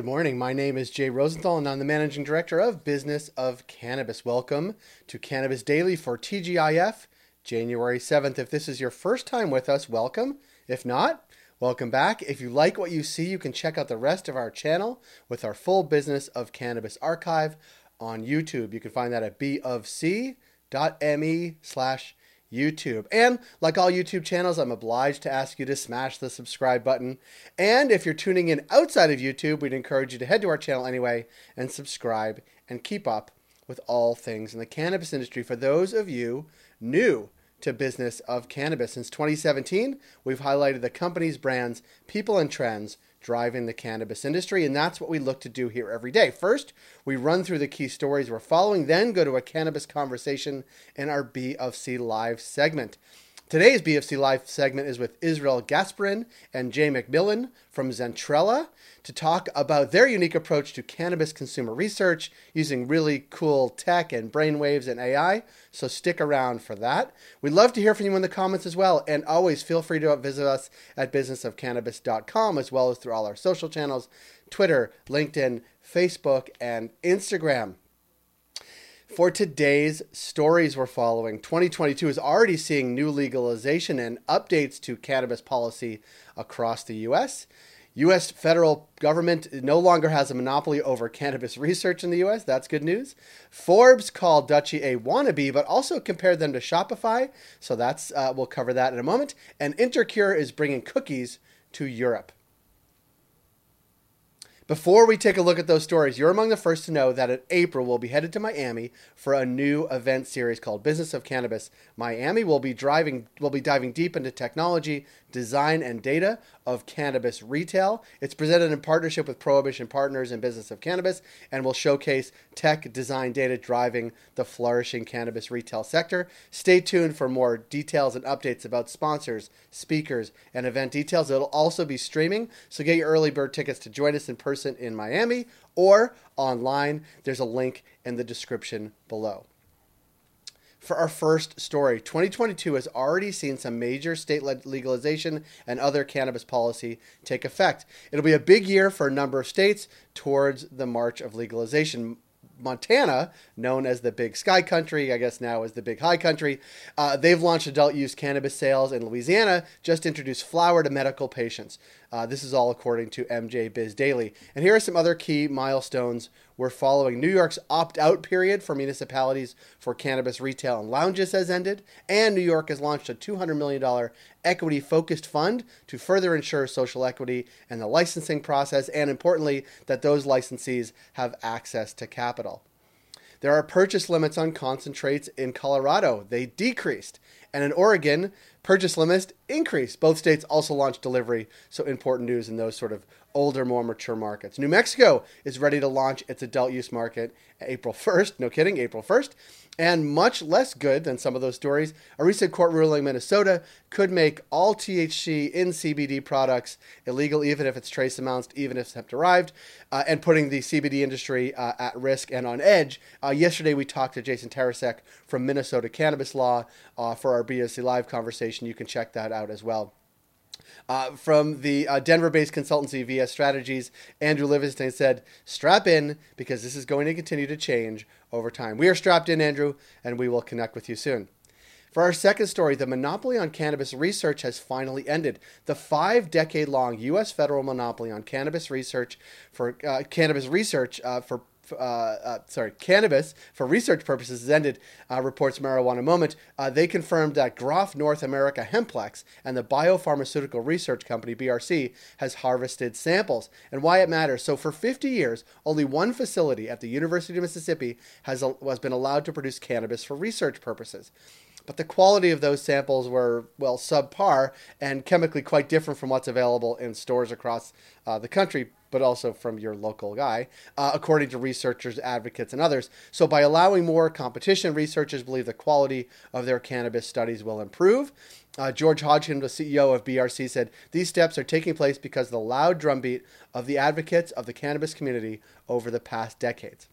Good morning. My name is Jay Rosenthal, and I'm the managing director of Business of Cannabis. Welcome to Cannabis Daily for TGIF, January 7th. If this is your first time with us, welcome. If not, welcome back. If you like what you see, you can check out the rest of our channel with our full Business of Cannabis archive on YouTube. You can find that at bofc.me slash YouTube. And like all YouTube channels, I'm obliged to ask you to smash the subscribe button. And if you're tuning in outside of YouTube, we'd encourage you to head to our channel anyway and subscribe and keep up with all things in the cannabis industry. For those of you new to business of cannabis, since 2017, we've highlighted the companies, brands, people, and trends driving the cannabis industry. And that's what we look to do here every day. First, we run through the key stories we're following, then go to a cannabis conversation in our B of C Live segment. Today's BFC Live segment is with Israel Gasparin and Jay McMillan from Zentrela to talk about their unique approach to cannabis consumer research using really cool tech and brainwaves and AI. So stick around for that. We'd love to hear from you in the comments as well. And always feel free to visit us at businessofcannabis.com as well as through all our social channels Twitter, LinkedIn, Facebook, and Instagram. For today's stories we're following, 2022 is already seeing new legalization and updates to cannabis policy across the U.S. U.S. federal government no longer has a monopoly over cannabis research in the U.S. That's good news. Forbes called Dutchie a wannabe, but also compared them to Shopify. So that's uh, we'll cover that in a moment. And Intercure is bringing cookies to Europe. Before we take a look at those stories, you're among the first to know that in April we'll be headed to Miami for a new event series called Business of Cannabis. Miami will be driving will be diving deep into technology, design, and data of cannabis retail. It's presented in partnership with Prohibition Partners and Business of Cannabis and will showcase tech, design, data driving the flourishing cannabis retail sector. Stay tuned for more details and updates about sponsors, speakers, and event details. It'll also be streaming, so get your early bird tickets to join us in person in Miami or online. There's a link in the description below. For our first story, 2022 has already seen some major state legalization and other cannabis policy take effect. It'll be a big year for a number of states towards the march of legalization. Montana, known as the Big Sky Country, I guess now as the Big High Country, uh, they've launched adult use cannabis sales, and Louisiana just introduced flower to medical patients. Uh, this is all according to MJ Biz Daily. And here are some other key milestones we're following. New York's opt out period for municipalities for cannabis retail and lounges has ended, and New York has launched a $200 million equity focused fund to further ensure social equity and the licensing process, and importantly, that those licensees have access to capital. There are purchase limits on concentrates in Colorado. They decreased. And in Oregon, purchase limits increased. Both states also launched delivery, so important news in those sort of older, more mature markets. New Mexico is ready to launch its adult use market April 1st. No kidding, April 1st. And much less good than some of those stories, a recent court ruling in Minnesota could make all THC in CBD products illegal, even if it's trace amounts, even if it's hemp derived, uh, and putting the CBD industry uh, at risk and on edge. Uh, yesterday, we talked to Jason Tarasek from Minnesota Cannabis Law uh, for our BSC Live conversation. You can check that out as well. Uh, from the uh, Denver based consultancy VS Strategies, Andrew Livingston said, Strap in because this is going to continue to change over time. We are strapped in, Andrew, and we will connect with you soon. For our second story, the monopoly on cannabis research has finally ended. The five decade long U.S. federal monopoly on cannabis research for uh, cannabis research uh, for uh, uh, sorry, cannabis for research purposes has ended, uh, reports Marijuana Moment. Uh, they confirmed that Groff North America Hemplex and the biopharmaceutical research company BRC has harvested samples and why it matters. So, for 50 years, only one facility at the University of Mississippi has, has been allowed to produce cannabis for research purposes but the quality of those samples were well subpar and chemically quite different from what's available in stores across uh, the country but also from your local guy, uh, according to researchers, advocates, and others. So, by allowing more competition, researchers believe the quality of their cannabis studies will improve. Uh, George Hodgen, the CEO of BRC, said these steps are taking place because of the loud drumbeat of the advocates of the cannabis community over the past decades.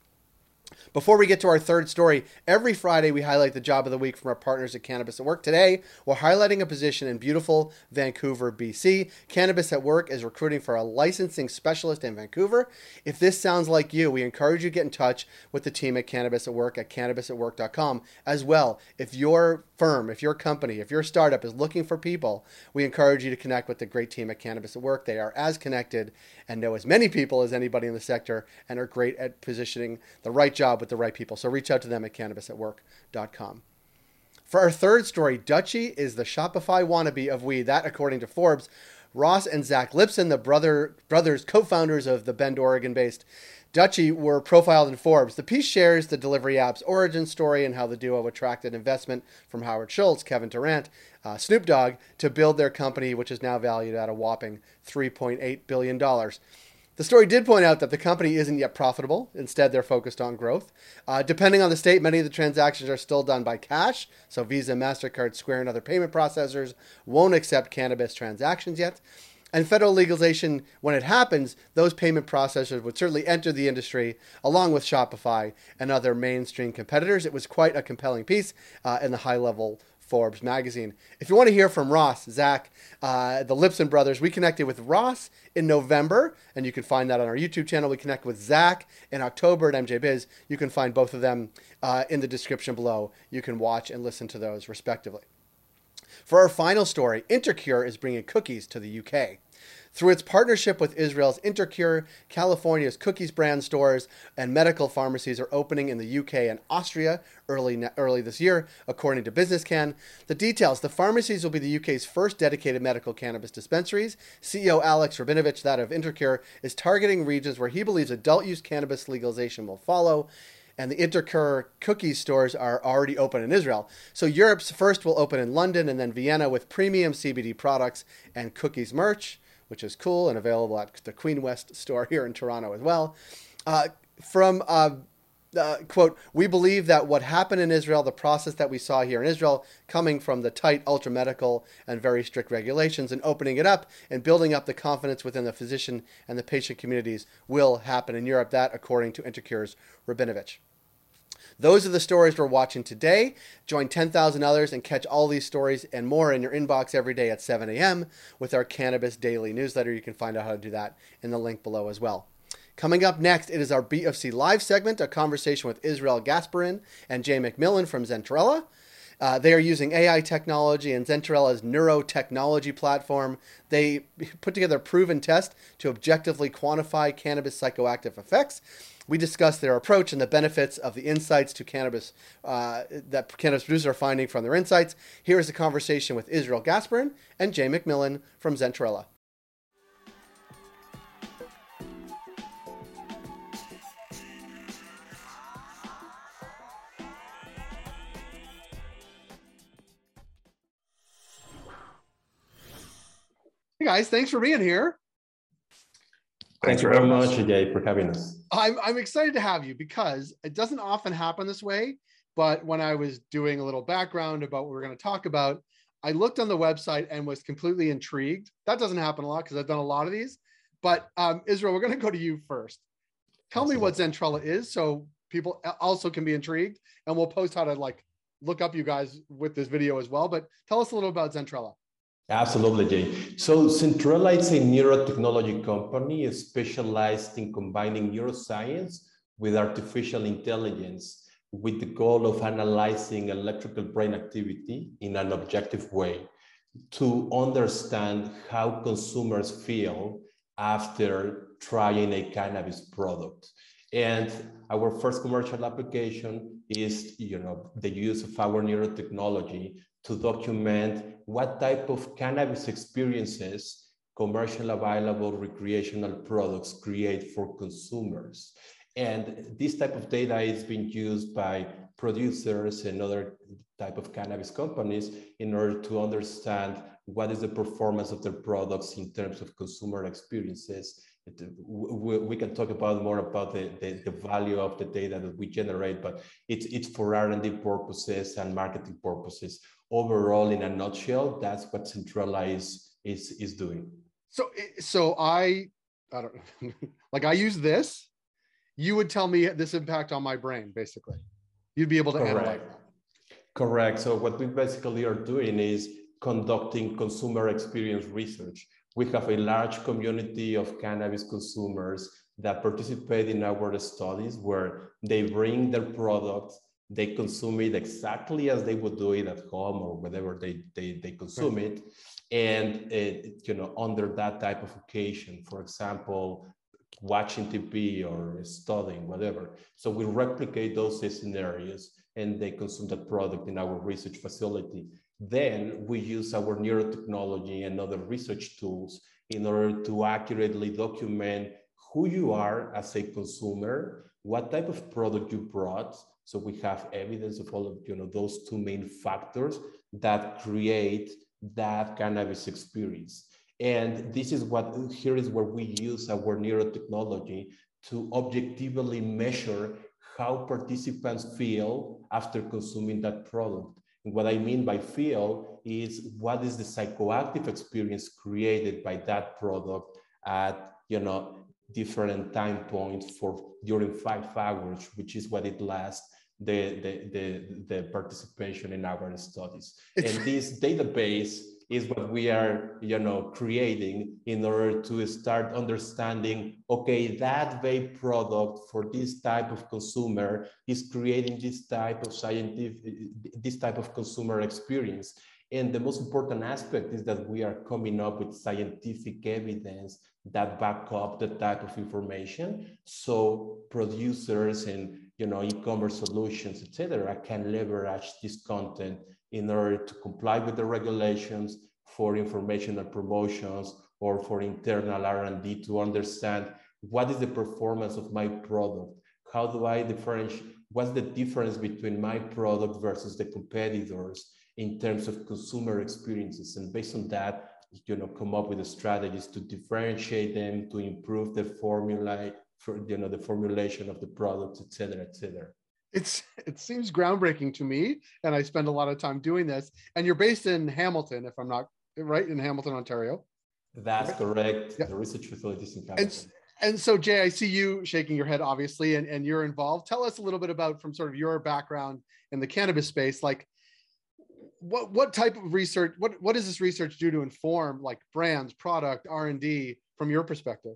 Before we get to our third story, every Friday we highlight the job of the week from our partners at Cannabis at Work. Today, we're highlighting a position in beautiful Vancouver, BC. Cannabis at Work is recruiting for a licensing specialist in Vancouver. If this sounds like you, we encourage you to get in touch with the team at Cannabis at Work at cannabisatwork.com. As well, if your firm, if your company, if your startup is looking for people, we encourage you to connect with the great team at Cannabis at Work. They are as connected and know as many people as anybody in the sector and are great at positioning the right job with the right people. So reach out to them at cannabisatwork.com. For our third story, Dutchie is the Shopify wannabe of weed. That, according to Forbes, Ross and Zach Lipson, the brother brothers co-founders of the Bend, Oregon-based Dutchie, were profiled in Forbes. The piece shares the delivery app's origin story and how the duo attracted investment from Howard Schultz, Kevin Durant, uh, Snoop Dogg to build their company, which is now valued at a whopping $3.8 billion. The story did point out that the company isn't yet profitable. Instead, they're focused on growth. Uh, depending on the state, many of the transactions are still done by cash. So, Visa, MasterCard, Square, and other payment processors won't accept cannabis transactions yet. And federal legalization, when it happens, those payment processors would certainly enter the industry along with Shopify and other mainstream competitors. It was quite a compelling piece uh, in the high level Forbes magazine. If you want to hear from Ross, Zach, uh, the Lipson brothers, we connected with Ross in November, and you can find that on our YouTube channel. We connect with Zach in October at MJ Biz. You can find both of them uh, in the description below. You can watch and listen to those respectively. For our final story, Intercure is bringing cookies to the UK. Through its partnership with Israel's Intercure, California's Cookies brand stores and medical pharmacies are opening in the UK and Austria early, early this year, according to Business Cann. The details the pharmacies will be the UK's first dedicated medical cannabis dispensaries. CEO Alex Rabinovich, that of Intercure, is targeting regions where he believes adult use cannabis legalization will follow and the Intercure cookies stores are already open in Israel. So Europe's first will open in London and then Vienna with premium CBD products and cookies merch which is cool and available at the Queen West store here in Toronto as well. Uh, from uh, uh, quote, we believe that what happened in Israel, the process that we saw here in Israel, coming from the tight ultra medical and very strict regulations and opening it up and building up the confidence within the physician and the patient communities, will happen in Europe. That, according to Intercure's Rabinovich. Those are the stories we're watching today. Join 10,000 others and catch all these stories and more in your inbox every day at 7 a.m. with our Cannabis Daily newsletter. You can find out how to do that in the link below as well. Coming up next, it is our BFC Live segment, a conversation with Israel Gasparin and Jay McMillan from Zentrela. Uh, they are using AI technology and Zentrela's neurotechnology platform. They put together a proven test to objectively quantify cannabis psychoactive effects. We discuss their approach and the benefits of the insights to cannabis uh, that cannabis producers are finding from their insights. Here is a conversation with Israel Gasparin and Jay McMillan from Zentrela. Hey guys, thanks for being here. Thanks very much, Jay, for having us. I'm, I'm excited to have you because it doesn't often happen this way. But when I was doing a little background about what we're going to talk about, I looked on the website and was completely intrigued. That doesn't happen a lot because I've done a lot of these. But um, Israel, we're going to go to you first. Tell Absolutely. me what Zentrela is so people also can be intrigued. And we'll post how to like look up you guys with this video as well. But tell us a little about Zentrela. Absolutely, Jay. So Zentrela is a neurotechnology company specialized in combining neuroscience with artificial intelligence with the goal of analyzing electrical brain activity in an objective way to understand how consumers feel after trying a cannabis product. And our first commercial application is you know, the use of our neurotechnology to document what type of cannabis experiences commercial available recreational products create for consumers. And this type of data is being used by producers and other type of cannabis companies in order to understand what is the performance of their products in terms of consumer experiences. we, can talk about more about the, the, the, value of the data that we generate, but it's, it's for R&D purposes and marketing purposes overall, in a nutshell, that's what Zentrela is is is doing. So eh, so I I don't like I use this, you would tell me this impact on my brain, basically. You'd be able to Correct. analyze that. Correct. So what we basically are doing is conducting consumer experience research. We have a large community of cannabis consumers that participate in our studies where they bring their products, they consume it exactly as they would do it at home or whatever they, they, they consume right. it. And, it, you know, under that type of occasion, for example, watching TV or studying, whatever. So we replicate those scenarios and they consume that product in our research facility. Then we use our neurotechnology and other research tools in order to accurately document who you are as a consumer, what type of product you brought. So we have evidence of all of you know those two main factors that create that cannabis experience. And this is what here is where we use our neurotechnology to objectively measure how participants feel after consuming that product. And what I mean by feel is what is the psychoactive experience created by that product at you know different time points for during five hours, which is what it lasts the, the, the, the participation in our studies. And this database is what we are you know creating in order to start understanding okay that vape product for this type of consumer is creating this type of scientific this type of consumer experience and the most important aspect is that we are coming up with scientific evidence that back up the type of information so producers and you know e-commerce solutions etc can leverage this content in order to comply with the regulations for informational promotions or for internal R&D to understand what is the performance of my product? How do I differentiate? What's the difference between my product versus the competitors in terms of consumer experiences? And based on that, you know, come up with strategies to differentiate them, to improve the formula, for you know, the formulation of the products, et cetera, et cetera. It's it seems groundbreaking to me and i spend a lot of time doing this and you're based in hamilton if i'm not right in hamilton ontario? That's right? correct. Yeah. the research facilities in hamilton. and, and so jay i see you shaking your head obviously and, and you're involved. Tell us a little bit about from sort of your background in the cannabis space like what what type of research what what does this research do to inform like brands product r&d from your perspective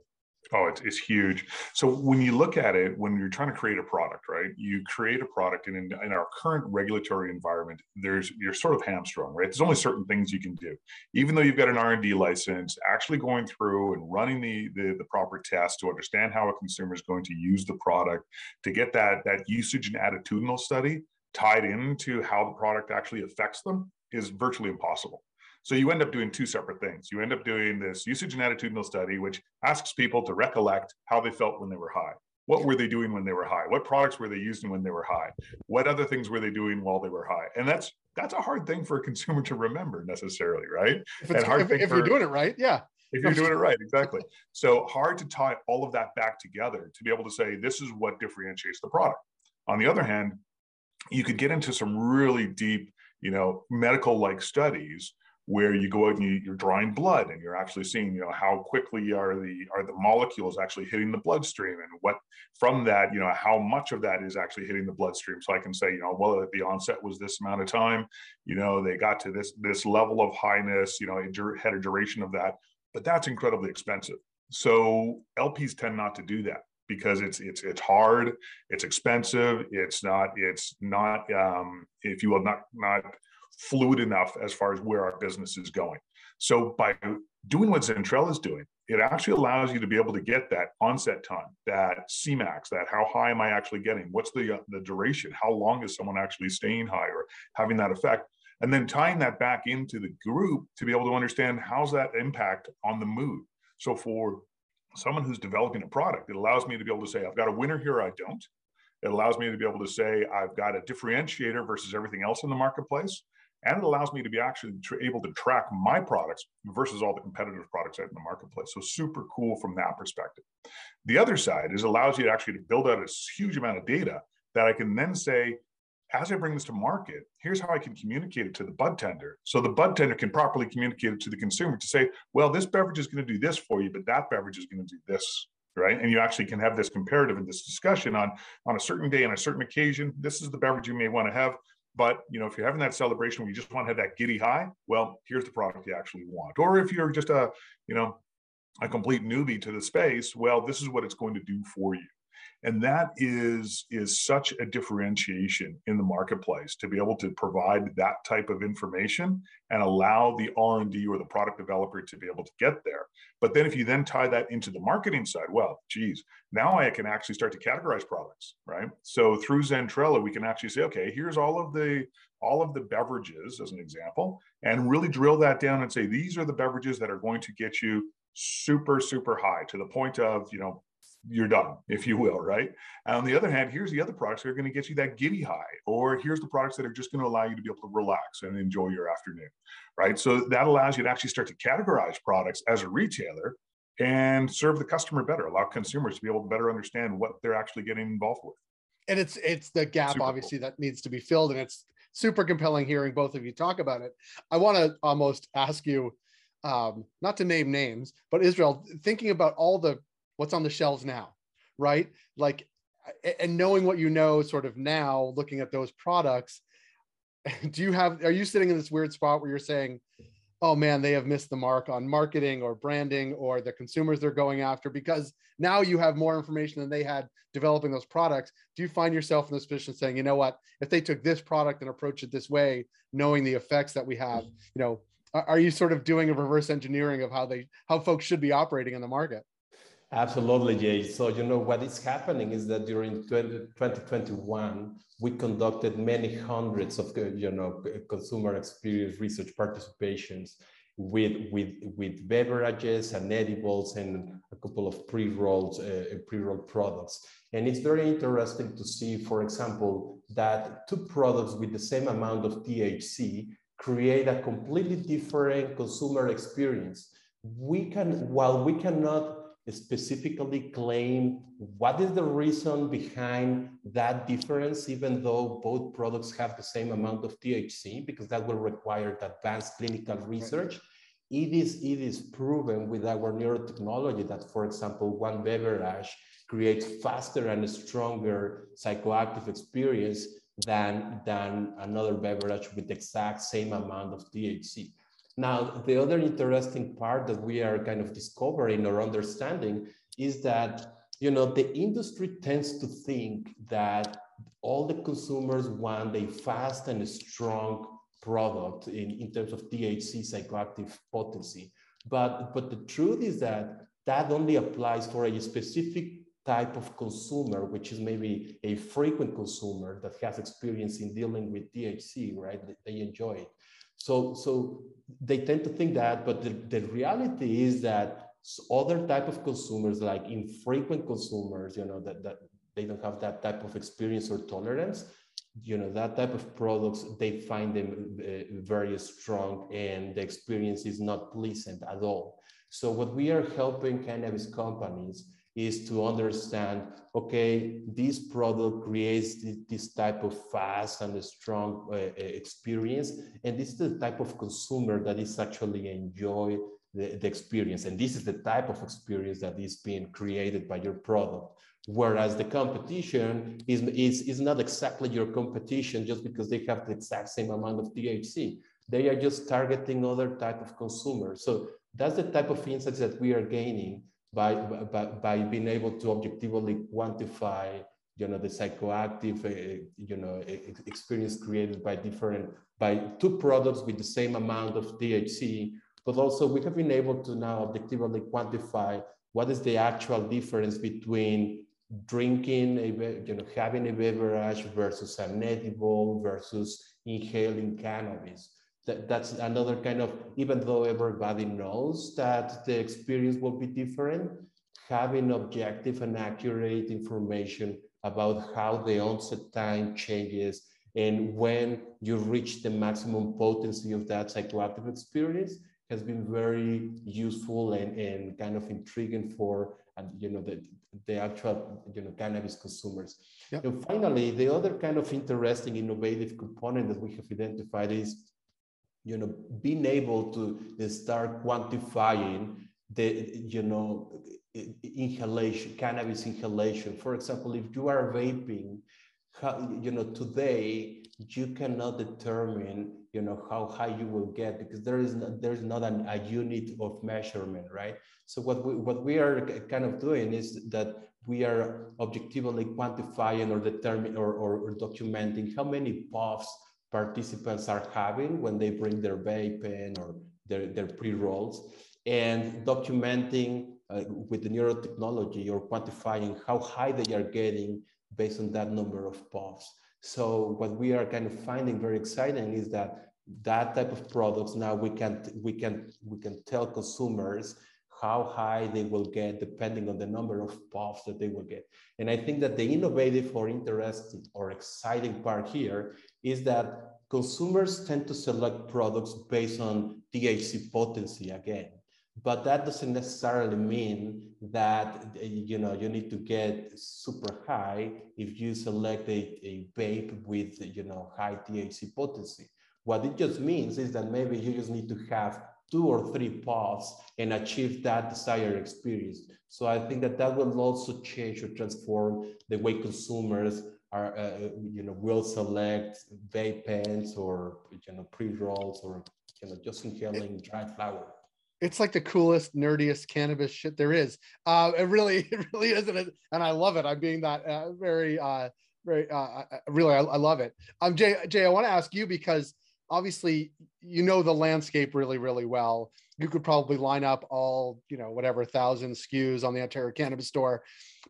Oh, it's, it's huge. So when you look at it, when you're trying to create a product, right? You create a product, and in, in our current regulatory environment, there's you're sort of hamstrung, right? There's only certain things you can do. Even though you've got an R&D license, actually going through and running the, the the proper tests to understand how a consumer is going to use the product, to get that that usage and attitudinal study tied into how the product actually affects them is virtually impossible. So you end up doing two separate things. You end up doing this usage and attitudinal study, which asks people to recollect how they felt when they were high. What were they doing when they were high? What products were they using when they were high? What other things were they doing while they were high? And that's that's a hard thing for a consumer to remember necessarily, right? If, and hard if, if for, you're doing it right, yeah. If you're doing it right, exactly. So hard to tie all of that back together to be able to say this is what differentiates the product. On the other hand, you could get into some really deep, you know, medical like studies where you go out and you, are drawing blood and you're actually seeing you know how quickly are the are the molecules actually hitting the bloodstream and what from that you know how much of that is actually hitting the bloodstream. So i can say you know well the onset was this amount of time you know they got to this this level of highness you know it had a duration of that but that's incredibly expensive. So lps tend not to do that because it's it's it's hard it's expensive it's not it's not um if you will not not fluid enough as far as where our business is going. So by doing what Zentrell is doing, it actually allows you to be able to get that onset time, that Cmax, that how high am I actually getting? What's the uh, the duration? How long is someone actually staying high or having that effect? And then tying that back into the group to be able to understand how's that impact on the mood. So for someone who's developing a product, it allows me to be able to say, I've got a winner here, I don't. It allows me to be able to say, I've got a differentiator versus everything else in the marketplace and it allows me to be actually able to track my products versus all the competitive products out in the marketplace. So super cool from that perspective. The other side is allows you to actually to build out a huge amount of data that I can then say, as I bring this to market, here's how I can communicate it to the bud tender. So the bud tender can properly communicate it to the consumer to say, well, this beverage is going to do this for you, but that beverage is going to do this right? And you actually can have this comparative and this discussion on on a certain day and a certain occasion. This is the beverage you may want to have. But you know, if you're having that celebration where you just want to have that giddy high, well, here's the product you actually want. Or if you're just a, you know, a complete newbie to the space, well, this is what it's going to do for you and that is is such a differentiation in the marketplace to be able to provide that type of information and allow the r&d or the product developer to be able to get there. But then if you then tie that into the marketing side well geez now i can actually start to categorize products right? So through zentrela we can actually say okay here's all of the all of the beverages as an example and really drill that down and say these are the beverages that are going to get you super super high to the point of you know you're done, if you will, right? And on the other hand, here's the other products that are going to get you that giddy high, or here's the products that are just going to allow you to be able to relax and enjoy your afternoon, right? So that allows you to actually start to categorize products as a retailer and serve the customer better, allow consumers to be able to better understand what they're actually getting involved with. And it's it's the gap super obviously cool. that needs to be filled, and it's super compelling hearing both of you talk about it. I want to almost ask you, um, not to name names, but Israel, thinking about all the what's on the shelves now, right? Like, and knowing what you know sort of now, looking at those products, do you have, are you sitting in this weird spot where you're saying, oh man, they have missed the mark on marketing or branding or the consumers they're going after because now you have more information than they had developing those products. Do you find yourself in this position saying, you know what, if they took this product and approached it this way, knowing the effects that we have, you know, are you sort of doing a reverse engineering of how they how folks should be operating in the market? Absolutely, Jay. So, you know, what is happening is that during 20, 2021, we conducted many hundreds of, you know, consumer experience research participations with, with, with beverages and edibles and a couple of pre-rolled, uh, pre-rolled products. And it's very interesting to see, for example, that two products with the same amount of THC create a completely different consumer experience. We can, while we cannot specifically claim what is the reason behind that difference, even though both products have the same amount of THC, because that will require advanced clinical research. It is, it is proven with our neurotechnology that, for example, one beverage creates faster and stronger psychoactive experience than, than another beverage with the exact same amount of THC. Now, the other interesting part that we are kind of discovering or understanding is that, you know, the industry tends to think that all the consumers want a fast and strong product in, in terms of THC psychoactive potency. But, but the truth is that that only applies for a specific type of consumer, which is maybe a frequent consumer that has experience in dealing with THC, right? They enjoy it. So, so they tend to think that, but the, the reality is that other type of consumers, like infrequent consumers, you know, that, that they don't have that type of experience or tolerance, you know, that type of products, they find them uh, very strong and the experience is not pleasant at all. So what we are helping cannabis companies is to understand, okay, this product creates this type of fast and strong uh, uh, experience. And this is the type of consumer that is actually enjoy the, the experience. And this is the type of experience that is being created by your product. Whereas the competition is, is, is not exactly your competition just because they have the exact same amount of THC. They are just targeting other type of consumers. So that's the type of insights that we are gaining by, by, by being able to objectively quantify you know the psychoactive uh, you know experience created by different by two products with the same amount of THC but also we have been able to now objectively quantify what is the actual difference between drinking a you know having a beverage versus an edible versus inhaling cannabis that, that's another kind of, even though everybody knows that the experience will be different, having objective and accurate information about how the onset time changes and when you reach the maximum potency of that psychoactive experience has been very useful and, and kind of intriguing for and you know the, the actual you know cannabis consumers. Yep. And finally, the other kind of interesting innovative component that we have identified is you know, being able to start quantifying the, you know, inhalation, cannabis inhalation. For example, if you are vaping, how, you know, today you cannot determine, you know, how high you will get because there is no, there's not an, a unit of measurement, right? So what we, what we are kind of doing is that we are objectively quantifying or determining or, or, or documenting how many puffs participants are having when they bring their vape or their, their pre-rolls and documenting uh, with the neurotechnology or quantifying how high they are getting based on that number of puffs. So what we are kind of finding very exciting is that that type of products now we can we can we can tell consumers how high they will get depending on the number of puffs that they will get. And I think that the innovative or interesting or exciting part here is that consumers tend to select products based on THC potency again but that doesn't necessarily mean that you know you need to get super high if you select a, a vape with you know high THC potency. What it just means is that maybe you just need to have two or three paths and achieve that desired experience. So I think that that will also change or transform the way consumers are, uh, you know, will select vape pens or you know pre rolls or you know just inhaling dry flower it's like the coolest, nerdiest cannabis shit there is. Uh, it really, it really is, and, it, and I love it. I'm being that uh, very, uh, very, uh, uh, uh, really, I, I, love it. Um, Jay, Jay, I want to ask you because obviously you know the landscape really, really well. You could probably line up all, you know, whatever thousand SKUs on the Ontario Cannabis Store,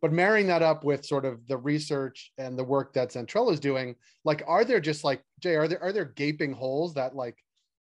but marrying that up with sort of the research and the work that Zentrela is doing, like, are there just like Jay, are there are there gaping holes that like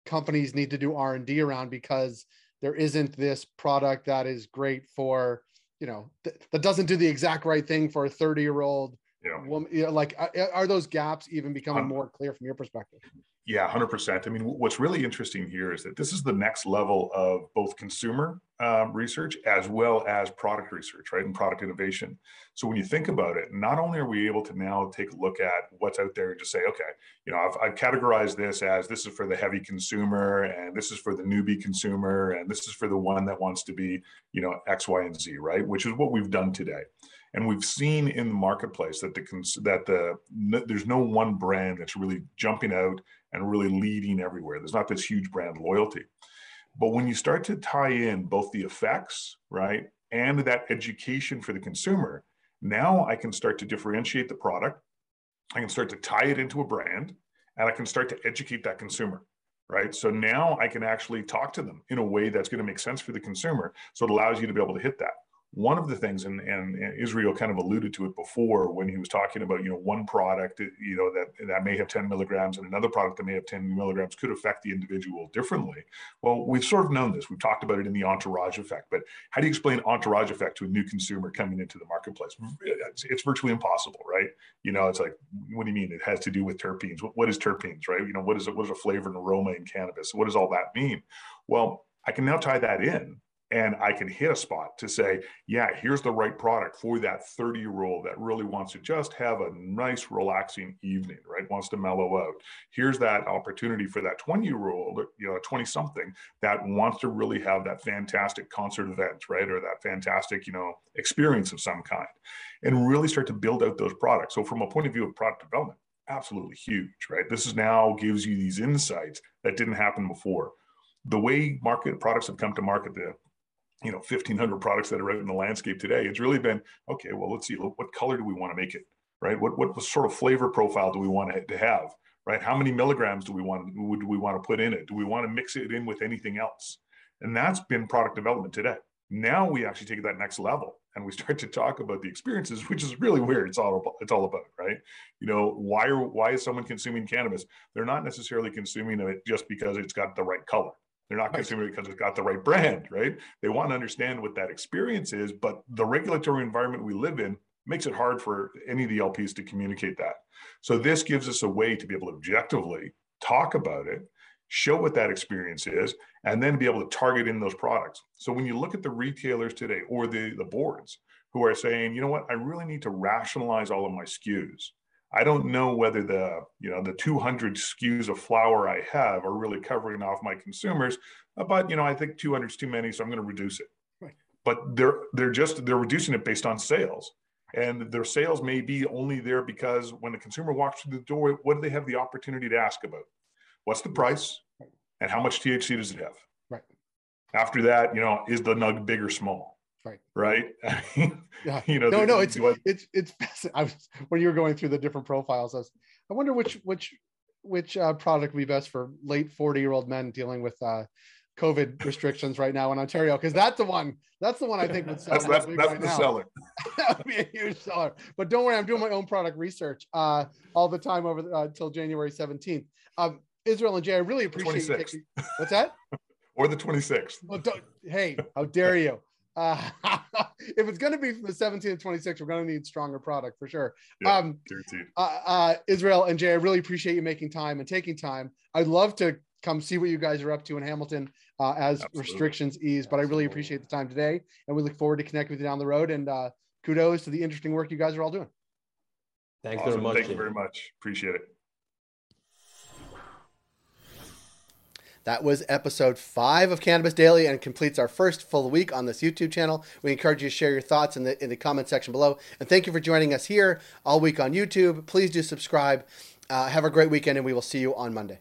companies need to do R and D around because there isn't this product that is great for you know th- that doesn't do the exact right thing for a 30 year old yeah. woman you know, like are, are those gaps even becoming um, more clear from your perspective yeah, 100%. I mean, what's really interesting here is that this is the next level of both consumer um, research as well as product research, right? And product innovation. So when you think about it, not only are we able to now take a look at what's out there and just say, okay, you know, I've, I've categorized this as this is for the heavy consumer and this is for the newbie consumer and this is for the one that wants to be, you know, X, Y, and Z, right? Which is what we've done today. And we've seen in the marketplace that the that the there's no one brand that's really jumping out and really leading everywhere. There's not this huge brand loyalty. But when you start to tie in both the effects, right, and that education for the consumer, now I can start to differentiate the product. I can start to tie it into a brand and I can start to educate that consumer right? So now I can actually talk to them in a way that's going to make sense for the consumer. So it allows you to be able to hit that one of the things, and, and, Israel kind of alluded to it before when he was talking about, you know, one product, you know, that, that may have 10 milligrams and another product that may have 10 milligrams could affect the individual differently. Well, we've sort of known this. We've talked about it in the entourage effect, but how do you explain entourage effect to a new consumer coming into the marketplace? It's, it's virtually impossible, right? You know, it's like, what do you mean? It has to do with terpenes. what, what is terpenes, right? You know, what is it? What is a flavor and aroma in cannabis? What does all that mean? Well, I can now tie that in and I can hit a spot to say, yeah, here's the right product for that 30 year old that really wants to just have a nice, relaxing evening, right? Wants to mellow out. Here's that opportunity for that 20 year old, you know, 20 something that wants to really have that fantastic concert event, right? Or that fantastic, you know, experience of some kind and really start to build out those products. So, from a point of view of product development, absolutely huge, right? This is now gives you these insights that didn't happen before the way market products have come to market, the you know 1500 products that are out in the landscape today. It's really been okay well let's see what color do we want to make it right? What what sort of flavor profile do we want to have right? How many milligrams do we want do we want to put in it? Do we want to mix it in with anything else? And that's been product development today. Now we actually take it that next level and we start to talk about the experiences which is really weird it's all about, it's all about right? You know why are why is someone consuming cannabis? They're not necessarily consuming it just because it's got the right color they're not consuming it because it's got the right brand, right? They want to understand what that experience is, but the regulatory environment we live in makes it hard for any of the LPs to communicate that. So this gives us a way to be able to objectively talk about it, show what that experience is, and then be able to target in those products. So when you look at the retailers today or the, the boards who are saying, you know what, I really need to rationalize all of my SKUs. I don't know whether the you know the 200 SKUs of flower I have are really covering off my consumers, uh, but you know I think 200 is too many, so I'm going to reduce it. Right. but they're they're just they're reducing it based on sales. And their sales may be only there because when the consumer walks through the door what do they have the opportunity to ask about? What's the price? And how much thc does it have? Right. After that you know is the nug big or small right right yeah you know no no it's what- it's it's I was, when you were going through the different profiles I was I wonder which which which uh, product would be best for late 40 year old men dealing with uh COVID restrictions right now in Ontario because that's the one that's the one I think would sell that's that's, that's right the now. seller that would be a huge seller. But don't worry, I'm doing my own product research uh, all the time over uh, until January 17th. Um, Israel and Jay, I really appreciate you taking. What's that? or the 26th Well, hey, how dare you? Uh, if it's going to be from the 17th to 26th, we're going to need stronger product for sure. Yeah. Um, guaranteed uh, uh, Israel and Jay, I really appreciate you making time and taking time. I'd love to come see what you guys are up to in Hamilton uh, as Absolutely. restrictions ease. But I really appreciate the time today, and we look forward to connecting with you down the road. And uh, kudos to the interesting work you guys are all doing. Thanks awesome. very much. thank you Jay. very much appreciate it That was episode five of Cannabis Daily and completes our first full week on this YouTube channel. We encourage you to share your thoughts in the in the comment section below. And thank you for joining us here all week on YouTube. Please do subscribe. Uh, have a great weekend, and we will see you on Monday.